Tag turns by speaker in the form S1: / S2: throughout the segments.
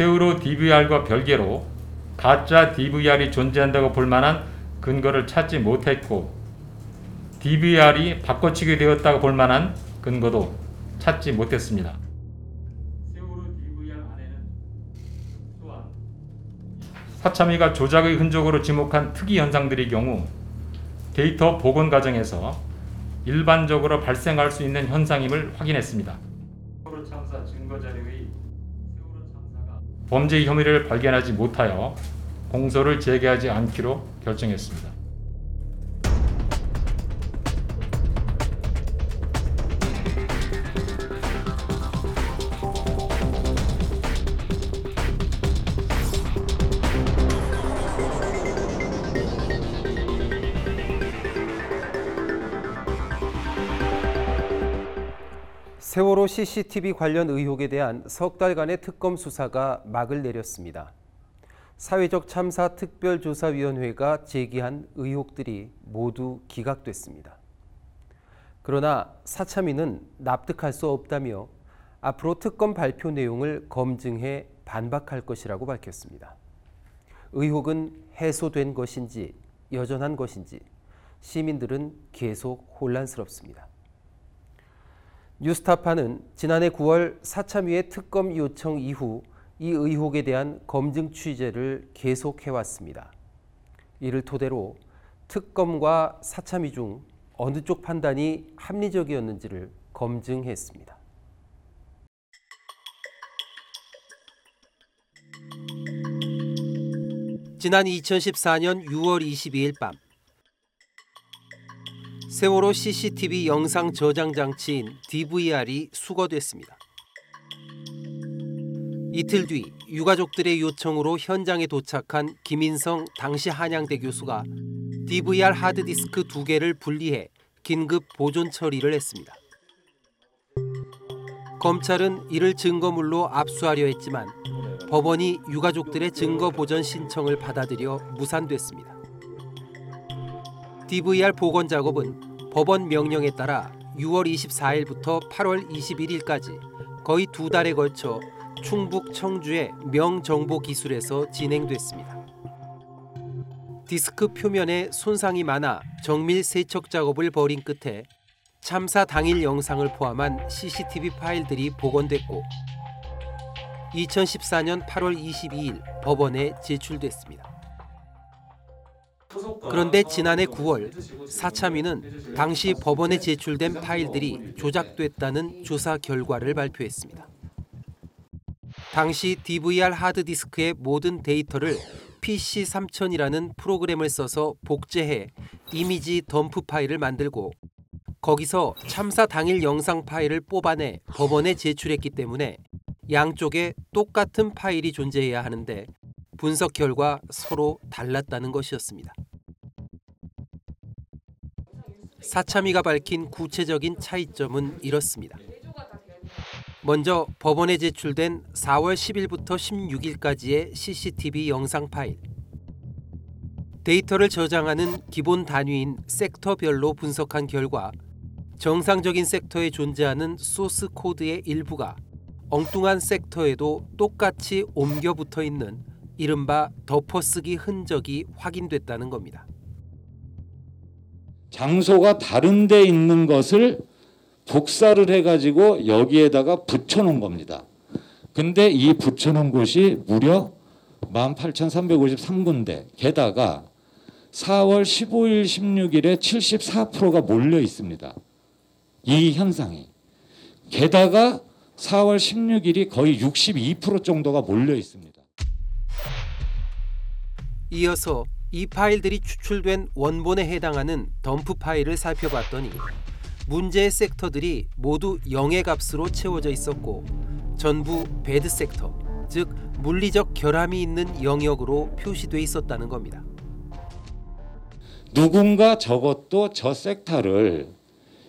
S1: 세월호 DVR과 별개로 가짜 DVR이 존재한다고 볼 만한 근거를 찾지 못했고 DVR이 바꿔치기 되었다고 볼 만한 근거도 찾지 못했습니다. 사참위가 조작의 흔적으로 지목한 특이 현상들의 경우 데이터 복원 과정에서 일반적으로 발생할 수 있는 현상임을 확인했습니다. 참사 증거 자료의 범죄 혐의를 발견하지 못하여 공소를 제기하지 않기로 결정했습니다.
S2: 세월호 CCTV 관련 의혹에 대한 석 달간의 특검 수사가 막을 내렸습니다. 사회적 참사 특별조사위원회가 제기한 의혹들이 모두 기각됐습니다. 그러나 사참위는 납득할 수 없다며 앞으로 특검 발표 내용을 검증해 반박할 것이라고 밝혔습니다. 의혹은 해소된 것인지 여전한 것인지 시민들은 계속 혼란스럽습니다. 뉴스타파는 지난해 9월 사참위의 특검 요청 이후 이 의혹에 대한 검증 취재를 계속해왔습니다. 이를 토대로 특검과 사참위 중 어느 쪽 판단이 합리적이었는지를 검증했습니다. 지난 2014년 6월 22일 밤 세월호 CCTV 영상 저장 장치인 DVR이 수거됐습니다. 이틀 뒤 유가족들의 요청으로 현장에 도착한 김인성 당시 한양대 교수가 DVR 하드디스크 두 개를 분리해 긴급 보존 처리를 했습니다. 검찰은 이를 증거물로 압수하려 했지만 법원이 유가족들의 증거 보전 신청을 받아들여 무산됐습니다. DVR 복원 작업은 법원 명령에 따라 6월 24일부터 8월 21일까지 거의 두 달에 걸쳐 충북 청주의 명정보기술에서 진행됐습니다. 디스크 표면에 손상이 많아 정밀 세척 작업을 벌인 끝에 참사 당일 영상을 포함한 CCTV 파일들이 복원됐고 2014년 8월 22일 법원에 제출됐습니다. 그런데 지난해 9월 사참위는 당시 법원에 제출된 파일들이 조작됐다는 조사 결과를 발표했습니다. 당시 DVR 하드디스크의 모든 데이터를 PC3000이라는 프로그램을 써서 복제해 이미지 덤프 파일을 만들고 거기서 참사 당일 영상 파일을 뽑아내 법원에 제출했기 때문에 양쪽에 똑같은 파일이 존재해야 하는데 분석 결과 서로 달랐다는 것이었습니다. 사참위가 밝힌 구체적인 차이점은 이렇습니다. 먼저 법원에 제출된 4월 10일부터 16일까지의 CCTV 영상 파일. 데이터를 저장하는 기본 단위인 섹터별로 분석한 결과 정상적인 섹터에 존재하는 소스 코드의 일부가 엉뚱한 섹터에도 똑같이 옮겨 붙어 있는 이른바 덮어쓰기 흔적이 확인됐다는 겁니다.
S3: 장소가 다른 데 있는 것을 복사를 해가지고 여기에다가 붙여놓은 겁니다. 근데 이 붙여놓은 곳이 무려 18,353군데 게다가 4월 15일, 16일에 74%가 몰려 있습니다. 이 현상이. 게다가 4월 16일이 거의 62% 정도가 몰려 있습니다.
S2: 이어서 이 파일들이 추출된 원본에 해당하는 덤프 파일을 살펴봤더니 문제의 섹터들이 모두 0의 값으로 채워져 있었고 전부 배드 섹터, 즉 물리적 결함이 있는 영역으로 표시돼 있었다는 겁니다.
S3: 누군가 저것도 저 섹터를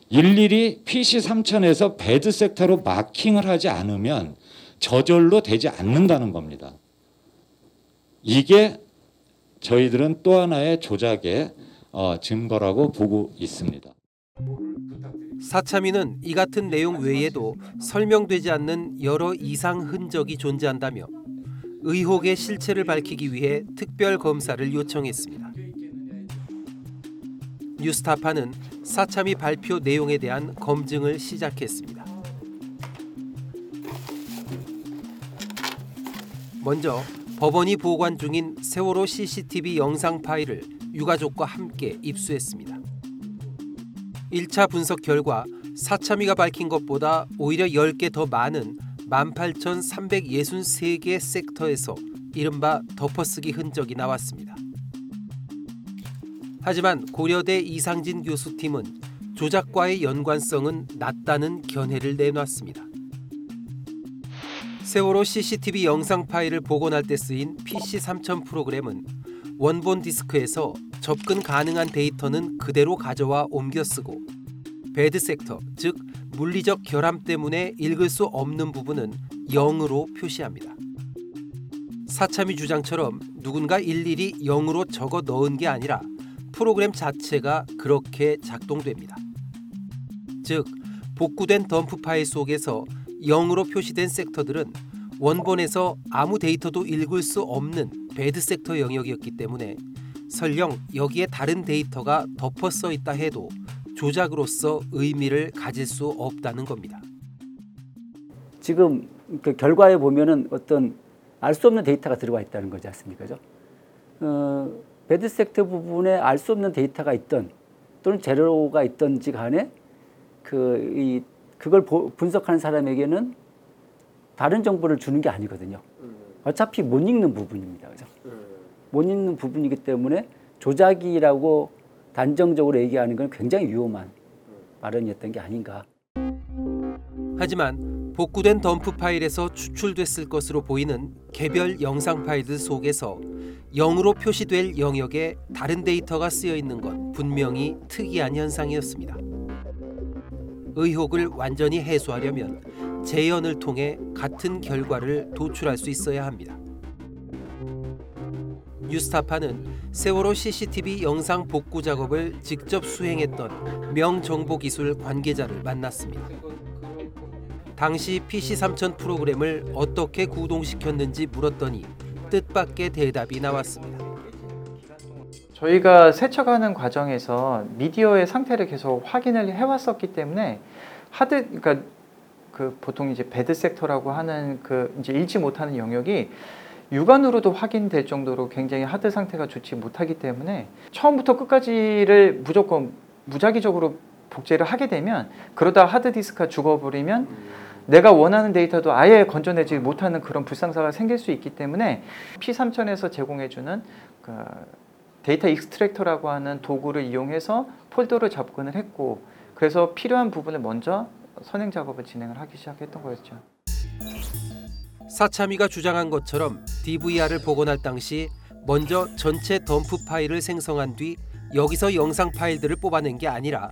S3: 일일이 PC3000에서 배드 섹터로 마킹을 하지 않으면 저절로 되지 않는다는 겁니다. 이게 저희들은 또 하나의 조작의 어, 증거라고 보고 있습니다.
S2: 사참위는 이 같은 내용 외에도 설명되지 않는 여러 이상 흔적이 존재한다며 의혹의 실체를 밝히기 위해 특별 검사를 요청했습니다. 뉴스타파는 사참위 발표 내용에 대한 검증을 시작했습니다. 먼저 법원이 보관 중인 세월호 CCTV 영상 파일을 유가족과 함께 입수했습니다. 1차 분석 결과 사참위가 밝힌 것보다 오히려 10개 더 많은 18,363개 섹터에서 이른바 덮어쓰기 흔적이 나왔습니다. 하지만 고려대 이상진 교수팀은 조작과의 연관성은 낮다는 견해를 내놨습니다. 세월호 CCTV 영상 파일을 복원할 때 쓰인 PC3000 프로그램은 원본 디스크에서 접근 가능한 데이터는 그대로 가져와 옮겨 쓰고 배드 섹터, 즉 물리적 결함 때문에 읽을 수 없는 부분은 0으로 표시합니다. 사참위 주장처럼 누군가 일일이 0으로 적어 넣은 게 아니라 프로그램 자체가 그렇게 작동됩니다. 즉 복구된 덤프 파일 속에서 0으로 표시된 섹터들은 원본에서 아무 데이터도 읽을 수 없는 bad sector 영역이었기 때문에 설령 여기에 다른 데이터가 덮어 써 있다 해도 조작으로서 의미를 가질 수 없다는 겁니다.
S4: 지금 그 결과에 보면은 어떤 알 수 없는 데이터가 들어가 있다는 거지 않습니까? 어, 배드 섹터 부분에 알 수 없는 데이터가 있던 또는 재료가 있던지 간에 그, 이, 그걸 보, 분석하는 사람에게는 다른 정보를 주는 게 아니거든요. 어차피 못 읽는 부분입니다. 그죠? 못 읽는 부분이기 때문에 조작이라고 단정적으로 얘기하는 건 굉장히 위험한 발언이었던 게 아닌가.
S2: 하지만 복구된 덤프 파일에서 추출됐을 것으로 보이는 개별 영상 파일들 속에서 0으로 표시될 영역에 다른 데이터가 쓰여 있는 건 분명히 특이한 현상이었습니다. 의혹을 완전히 해소하려면 재연을 통해 같은 결과를 도출할 수 있어야 합니다. 뉴스타파는 세월호 CCTV 영상 복구 작업을 직접 수행했던 명정보기술 관계자를 만났습니다. 당시 PC3000 프로그램을 어떻게 구동시켰는지 물었더니 뜻밖의 대답이 나왔습니다.
S5: 저희가 세척하는 과정에서 미디어의 상태를 계속 확인을 해왔었기 때문에 하드 그러니까 그 보통 이제 배드 섹터라고 하는 그 이제 읽지 못하는 영역이 육안으로도 확인될 정도로 굉장히 하드 상태가 좋지 못하기 때문에 처음부터 끝까지를 무조건 무작위적으로 복제를 하게 되면 그러다 하드 디스크가 죽어버리면 내가 원하는 데이터도 아예 건져내지 못하는 그런 불상사가 생길 수 있기 때문에 PC3000에서 제공해주는 그 data extractor라고 하는 도구를 이용해서 폴더를 접근을 했고 그래서 필요한 부분을 먼저 선행 작업을 진행을 하기 시작했던 거였죠.
S2: 사참위가 주장한 것처럼 DVR을 복원할 당시 먼저 전체 덤프 파일을 생성한 뒤 여기서 영상 파일들을 뽑아낸 게 아니라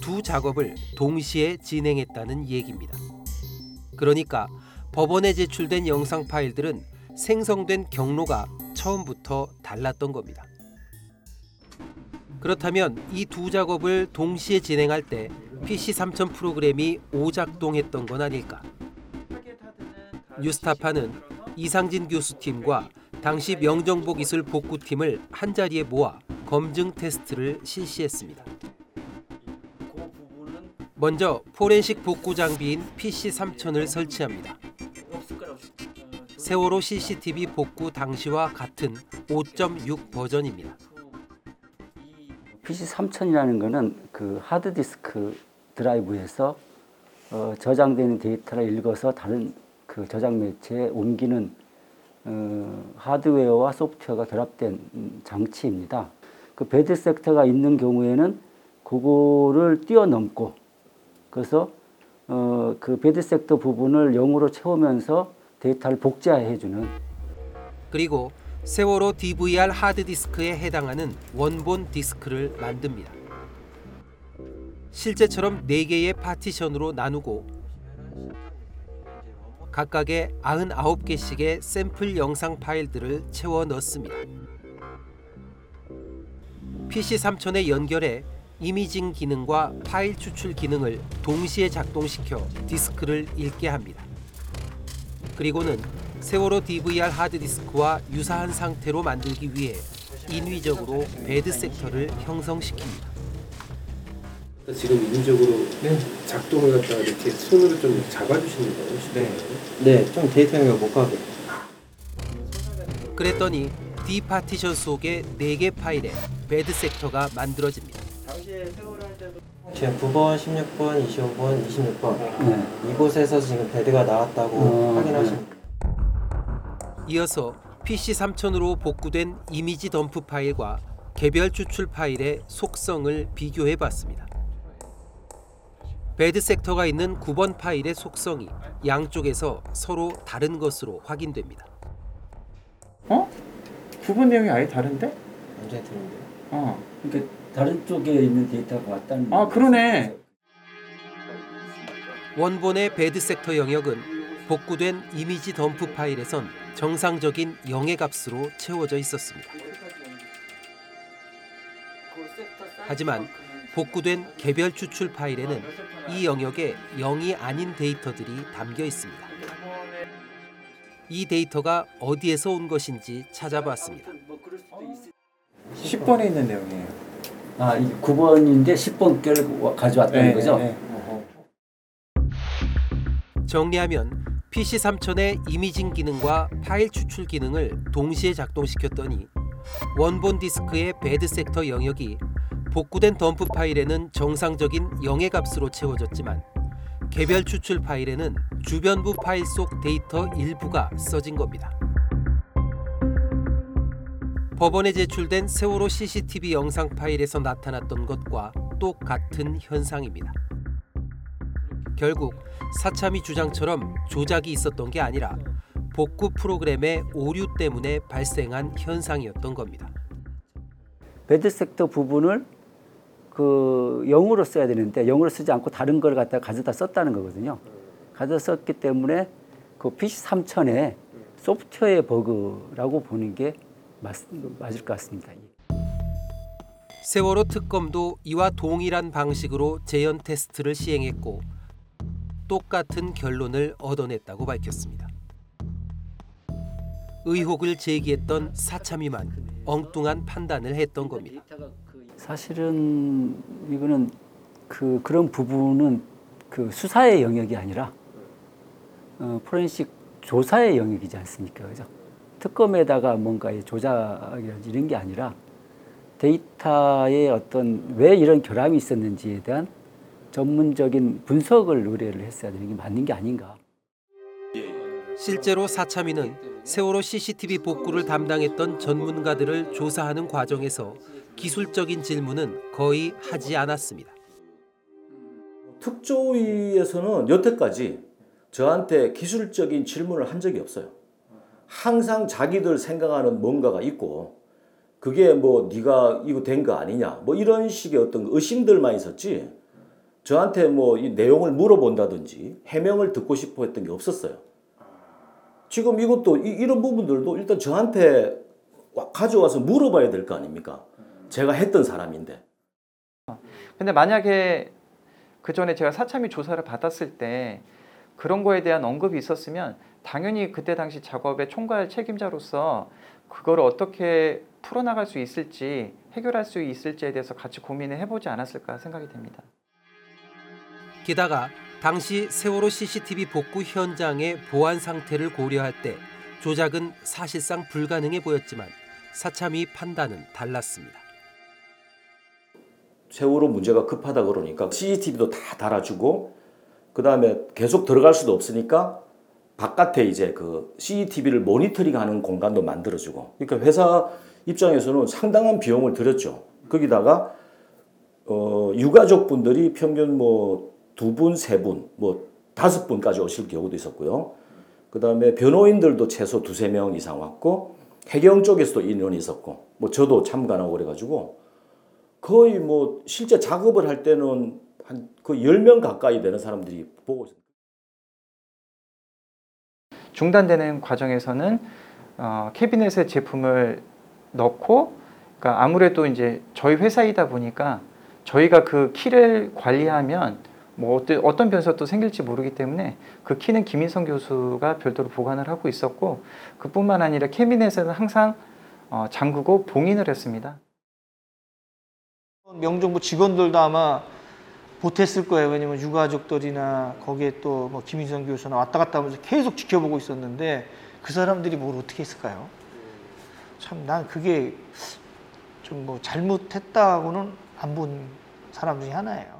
S2: 두 작업을 동시에 진행했다는 얘기입니다. 그러니까 법원에 제출된 영상 파일들은 생성된 경로가 처음부터 달랐던 겁니다. 그렇다면 이 두 작업을 동시에 진행할 때 PC3000 프로그램이 오작동했던 건 아닐까? 뉴스타파는 이상진 교수팀과 당시 명정보 기술 복구팀을 한자리에 모아 검증 테스트를 실시했습니다. 먼저 포렌식 복구 장비인 PC3000을 설치합니다. 세월호 CCTV 복구 당시와 같은 5.6 버전입니다.
S4: PC3000이라는 거는 그 하드디스크 드라이브에서 어, 저장되는 데이터를 읽어서 다른 그 저장 매체에 옮기는 어, 하드웨어와 소프트웨어가 결합된 음, 장치입니다. 그 bad sector가 있는 경우에는 그거를 뛰어넘고 그래서 어, 그 bad sector 부분을 0으로 채우면서 데이터를 복제해 주는
S2: 그리고 세월호 DVR 하드디스크에 해당하는 원본 디스크를 만듭니다. 실제처럼 4개의 파티션으로 나누고 각각의 99개씩의 샘플 영상 파일들을 채워 넣습니다. PC3000에 연결해 이미징 기능과 파일 추출 기능을 동시에 작동시켜 디스크를 읽게 합니다. 그리고는 세월호 DVR 하드디스크와 유사한 상태로 만들기 위해 인위적으로 bad sector를 형성시킵니다.
S6: 지금 인위적으로 작동을 갖다가 이렇게 손으로 좀 잡아주시는 거예요?
S5: 네.
S7: 네, 좀 데이터 영역 못 가게.
S2: 그랬더니 D 파티션 속에 4개 파일에 bad sector가 만들어집니다.
S7: 지금 9번, 16번, 25번, 26번
S4: 네.
S7: 이곳에서 지금 bad가 나왔다고
S4: 어,
S7: 확인하시면 돼요.
S2: 이어서 PC3000으로 복구된 이미지 덤프 파일과 개별 추출 파일의 속성을 비교해 봤습니다. 배드 섹터가 있는 9번 파일의 속성이 양쪽에서 서로 다른 것으로 확인됩니다.
S5: 어? 구분 내용이 아예 다른데?
S7: 완전히 틀린데요.
S5: 어.
S4: 그러니까 다른 쪽에 있는 데이터가 왔다는
S5: 아, 그러네.
S2: 원본의 배드 섹터 영역은 복구된 이미지 덤프 파일에선 정상적인 0의 값으로 채워져 있었습니다. 하지만 복구된 개별 추출 파일에는 이 영역에 0이 아닌 데이터들이 담겨 있습니다. 이 데이터가 어디에서 온 것인지 찾아봤습니다.
S5: 10번에 있는 내용이에요.
S4: 아, 이게 9번인데 10번 걸 가져왔다는 거죠?
S5: 네. 어허.
S2: 정리하면 PC3000의 imaging 기능과 파일 추출 기능을 동시에 작동시켰더니 원본 디스크의 bad sector 영역이 복구된 덤프 파일에는 정상적인 0의 값으로 채워졌지만 개별 추출 파일에는 주변부 파일 속 데이터 일부가 써진 겁니다. 법원에 제출된 세월호 CCTV 영상 파일에서 나타났던 것과 똑같은 현상입니다. 결국 사참이 주장처럼 조작이 있었던 게 아니라 복구 프로그램의 오류 때문에 발생한 현상이었던 겁니다.
S4: 배드 섹터 부분을 그 영어로 써야 되는데 영어로 쓰지 않고 다른 걸 갖다가 가져다 썼다는 거거든요. 가져다 썼기 때문에 그 PC 3000의 소프트웨어 버그라고 보는 게 맞, 맞을 것 같습니다.
S2: 세월호 특검도 이와 동일한 방식으로 재현 테스트를 시행했고 똑같은 결론을 얻어냈다고 밝혔습니다. 의혹을 제기했던 사참위만 엉뚱한 판단을 했던 겁니다.
S4: 사실은 이거는 그 그런 부분은 그 수사의 영역이 아니라 어, 포렌식 조사의 영역이지 않습니까, 그죠? 특검에다가 뭔가 이 조작이라든지 이런 게 아니라 데이터의 어떤 왜 이런 결함이 있었는지에 대한 전문적인 분석을 의뢰를 했어야 되는 게 맞는 게 아닌가.
S2: 실제로 사참위는 세월호 CCTV 복구를 담당했던 전문가들을 조사하는 과정에서 기술적인 질문은 거의 하지 않았습니다.
S8: 특조위에서는 여태까지 저한테 기술적인 질문을 한 적이 없어요. 항상 자기들 생각하는 뭔가가 있고 그게 뭐 네가 이거 된 거 아니냐 뭐 이런 식의 어떤 의심들만 있었지 저한테 뭐 이 내용을 물어본다든지 해명을 듣고 싶어 했던 게 없었어요. 지금 이것도 이, 이런 부분들도 일단 저한테 와- 가져와서 물어봐야 될 거 아닙니까? 제가 했던 사람인데.
S5: 근데 만약에 그 전에 제가 사참위 조사를 받았을 때 그런 거에 대한 언급이 있었으면 당연히 그때 당시 작업의 총괄 책임자로서 그걸 어떻게 풀어나갈 수 있을지 해결할 수 있을지에 대해서 같이 고민을 해보지 않았을까 생각이 됩니다.
S2: 게다가 당시 세월호 CCTV 복구 현장의 보안 상태를 고려할 때 조작은 사실상 불가능해 보였지만 사참위 판단은 달랐습니다.
S8: 세월호 문제가 급하다 그러니까 CCTV도 다 달아주고 그 다음에 계속 들어갈 수도 없으니까 바깥에 이제 그 CCTV를 모니터링하는 공간도 만들어주고 그러니까 회사 입장에서는 상당한 비용을 들였죠. 거기다가 어, 유가족 분들이 평균 뭐 두 분, 세 분, 뭐 다섯 분까지 오실 경우도 있었고요. 그 다음에 변호인들도 최소 두세 명 이상 왔고 해경 쪽에서도 인원이 있었고 뭐 저도 참관하고 그래가지고 거의 뭐 실제 작업을 할 때는 한그 10명 가까이 되는 사람들이 보고 있어요.
S5: 중단되는 과정에서는 어, 캐비넷에 제품을 넣고 그러니까 아무래도 이제 저희 회사이다 보니까 저희가 그 키를 관리하면 뭐 어떤 변수가 또 생길지 모르기 때문에 그 키는 김인성 교수가 별도로 보관을 하고 있었고 그뿐만 아니라 캐비넷에는 항상 어, 잠그고 봉인을 했습니다.
S9: 명정부 직원들도 아마 못했을 거예요. 왜냐면 유가족들이나 거기에 또 뭐 김인성 교수나 왔다 갔다 하면서 계속 지켜보고 있었는데 그 사람들이 뭘 어떻게 했을까요? 참 난 그게 좀 뭐 잘못했다고는 안 본 사람 중에 하나예요.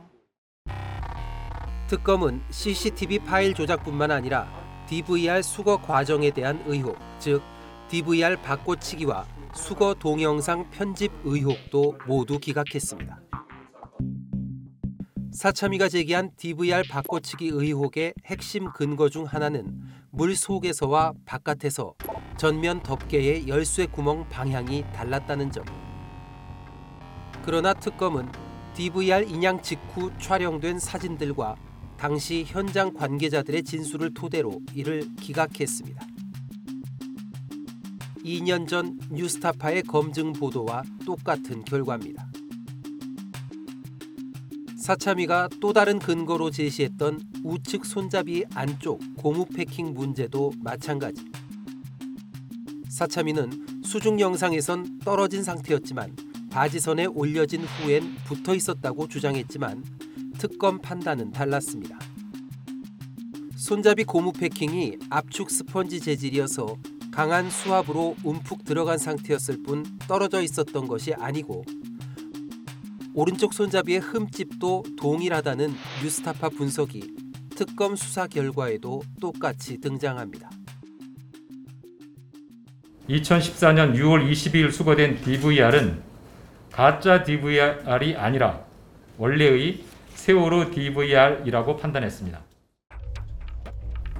S2: 특검은 CCTV 파일 조작뿐만 아니라 DVR 수거 과정에 대한 의혹, 즉 DVR 바꿔치기와 수거 동영상 편집 의혹도 모두 기각했습니다. 사참위가 제기한 DVR 바꿔치기 의혹의 핵심 근거 중 하나는 물 속에서와 바깥에서 전면 덮개의 열쇠 구멍 방향이 달랐다는 점. 그러나 특검은 DVR 인양 직후 촬영된 사진들과 당시 현장 관계자들의 진술을 토대로 이를 기각했습니다. 2년 전 뉴스타파의 검증 보도와 똑같은 결과입니다. 사참위가 또 다른 근거로 제시했던 우측 손잡이 안쪽 고무 패킹 문제도 마찬가지. 사참위는 수중 영상에선 떨어진 상태였지만 바지선에 올려진 후엔 붙어 있었다고 주장했지만 특검 판단은 달랐습니다. 손잡이 고무 패킹이 압축 스펀지 재질이어서 강한 수압으로 움푹 들어간 상태였을 뿐 떨어져 있었던 것이 아니고 오른쪽 손잡이의 흠집도 동일하다는 뉴스타파 분석이 특검 수사 결과에도 똑같이 등장합니다.
S1: 2014년 6월 22일 수거된 DVR은 가짜 DVR이 아니라 원래의 세월호 DVR이라고 판단했습니다.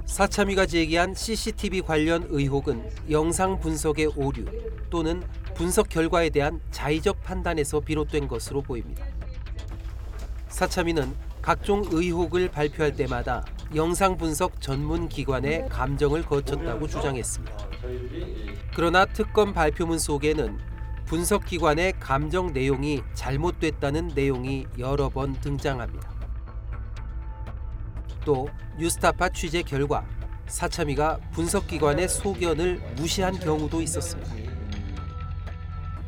S2: 사참위가 제기한 CCTV 관련 의혹은 영상 분석의 오류 또는 분석 결과에 대한 자의적 판단에서 비롯된 것으로 보입니다. 사참위는 각종 의혹을 발표할 때마다 영상 분석 전문 기관의 감정을 거쳤다고 주장했습니다. 그러나 특검 발표문 속에는 분석 기관의 감정 내용이 잘못됐다는 내용이 여러 번 등장합니다. 또 뉴스타파 취재 결과 사참위가 분석기관의 소견을 무시한 경우도 있었습니다.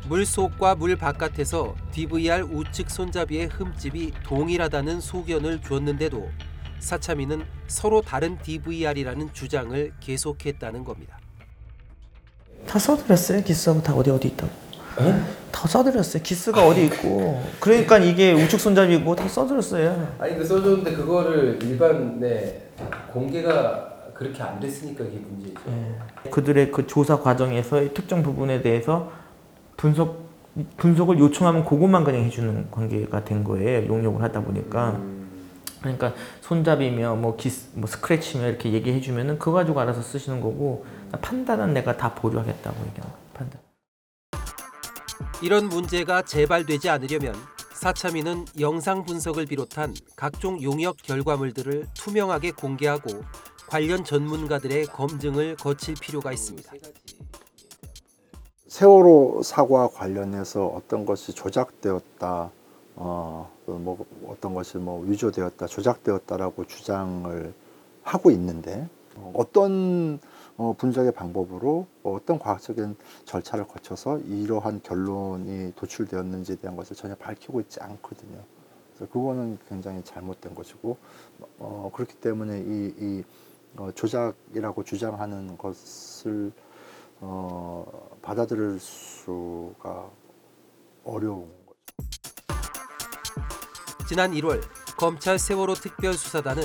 S2: 물 속과 물 바깥에서 DVR 우측 손잡이의 흠집이 동일하다는 소견을 줬는데도 사참위는 서로 다른 DVR이라는 주장을 계속했다는 겁니다.
S10: 다 써드렸어요. 기스하고 다 어디 어디 있다고. 다 써드렸어요. 기스가 어디 있고. 그러니까 이게 우측 손잡이고 다 써드렸어요.
S11: 아니 그 써줬는데 그거를 일반에 공개가 그렇게 안 됐으니까 그게 문제죠.
S10: 예. 그들의 그 조사 과정에서 특정 부분에 대해서 분석 분석을 요청하면 그것만 그냥 해주는 관계가 된 거예요. 용역을 하다 보니까. 그러니까 손잡이며 뭐 기스 뭐 스크래치며 이렇게 얘기해 주면은 그거 가지고 알아서 쓰시는 거고 판단은 내가 다 보류하겠다고 얘기하는 거예요. 판단.
S2: 이런 문제가 재발되지 않으려면 사참위는 영상 분석을 비롯한 각종 용역 결과물들을 투명하게 공개하고 관련 전문가들의 검증을 거칠 필요가 있습니다.
S12: 세월호 사고와 관련해서 어떤 것이 조작되었다, 어, 뭐 어떤 것이 뭐 위조되었다, 조작되었다라고 주장을 하고 있는데 어, 어떤 어, 분석의 방법으로 어떤 과학적인 절차를 거쳐서 이러한 결론이 도출되었는지에 대한 것을 전혀 밝히고 있지 않거든요. 그래서 그거는 굉장히 잘못된 것이고 어, 그렇기 때문에 이, 이 어, 조작이라고 주장하는 것을 어, 받아들일 수가 어려운 거죠.
S2: 지난 1월 검찰 세월호 특별수사단은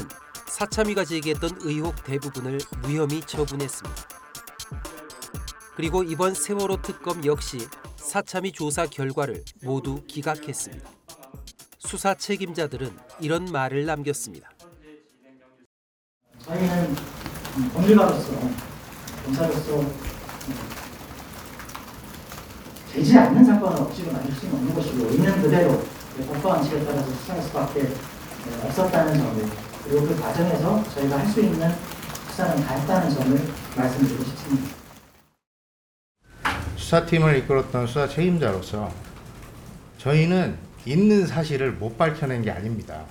S2: 사참위가 제기했던 의혹 대부분을 무혐의 처분했습니다. 그리고 이번 세월호 특검 역시 사참위 조사 결과를 모두 기각했습니다. 수사 책임자들은 이런 말을 남겼습니다.
S13: 저희는 법률가로서 검사로서 되지 않는 사건을 억지로 만들 수는 없는 것이고 있는 그대로 법과 원칙에 따라서 수사할 수밖에 없었다는 점을 그리고 그 과정에서 저희가 할 수 있는 수사는 다 했다는 점을 말씀드리고 싶습니다.
S14: 수사팀을 이끌었던 수사 책임자로서 저희는 있는 사실을 못 밝혀낸 게 아닙니다.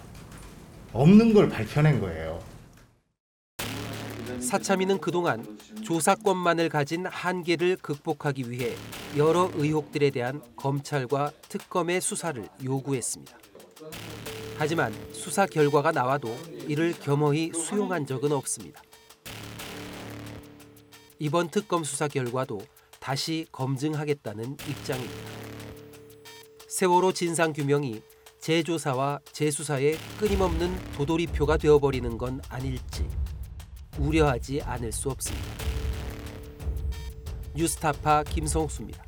S14: 없는 걸 밝혀낸 거예요.
S2: 사참위는 그동안 조사권만을 가진 한계를 극복하기 위해 여러 의혹들에 대한 검찰과 특검의 수사를 요구했습니다. 하지만 수사 결과가 나와도 이를 겸허히 수용한 적은 없습니다. 이번 특검 수사 결과도 다시 검증하겠다는 입장입니다. 세월호 진상 규명이 재조사와 재수사의 끊임없는 도돌이표가 되어버리는 건 아닐지 우려하지 않을 수 없습니다. 뉴스타파 김성수입니다.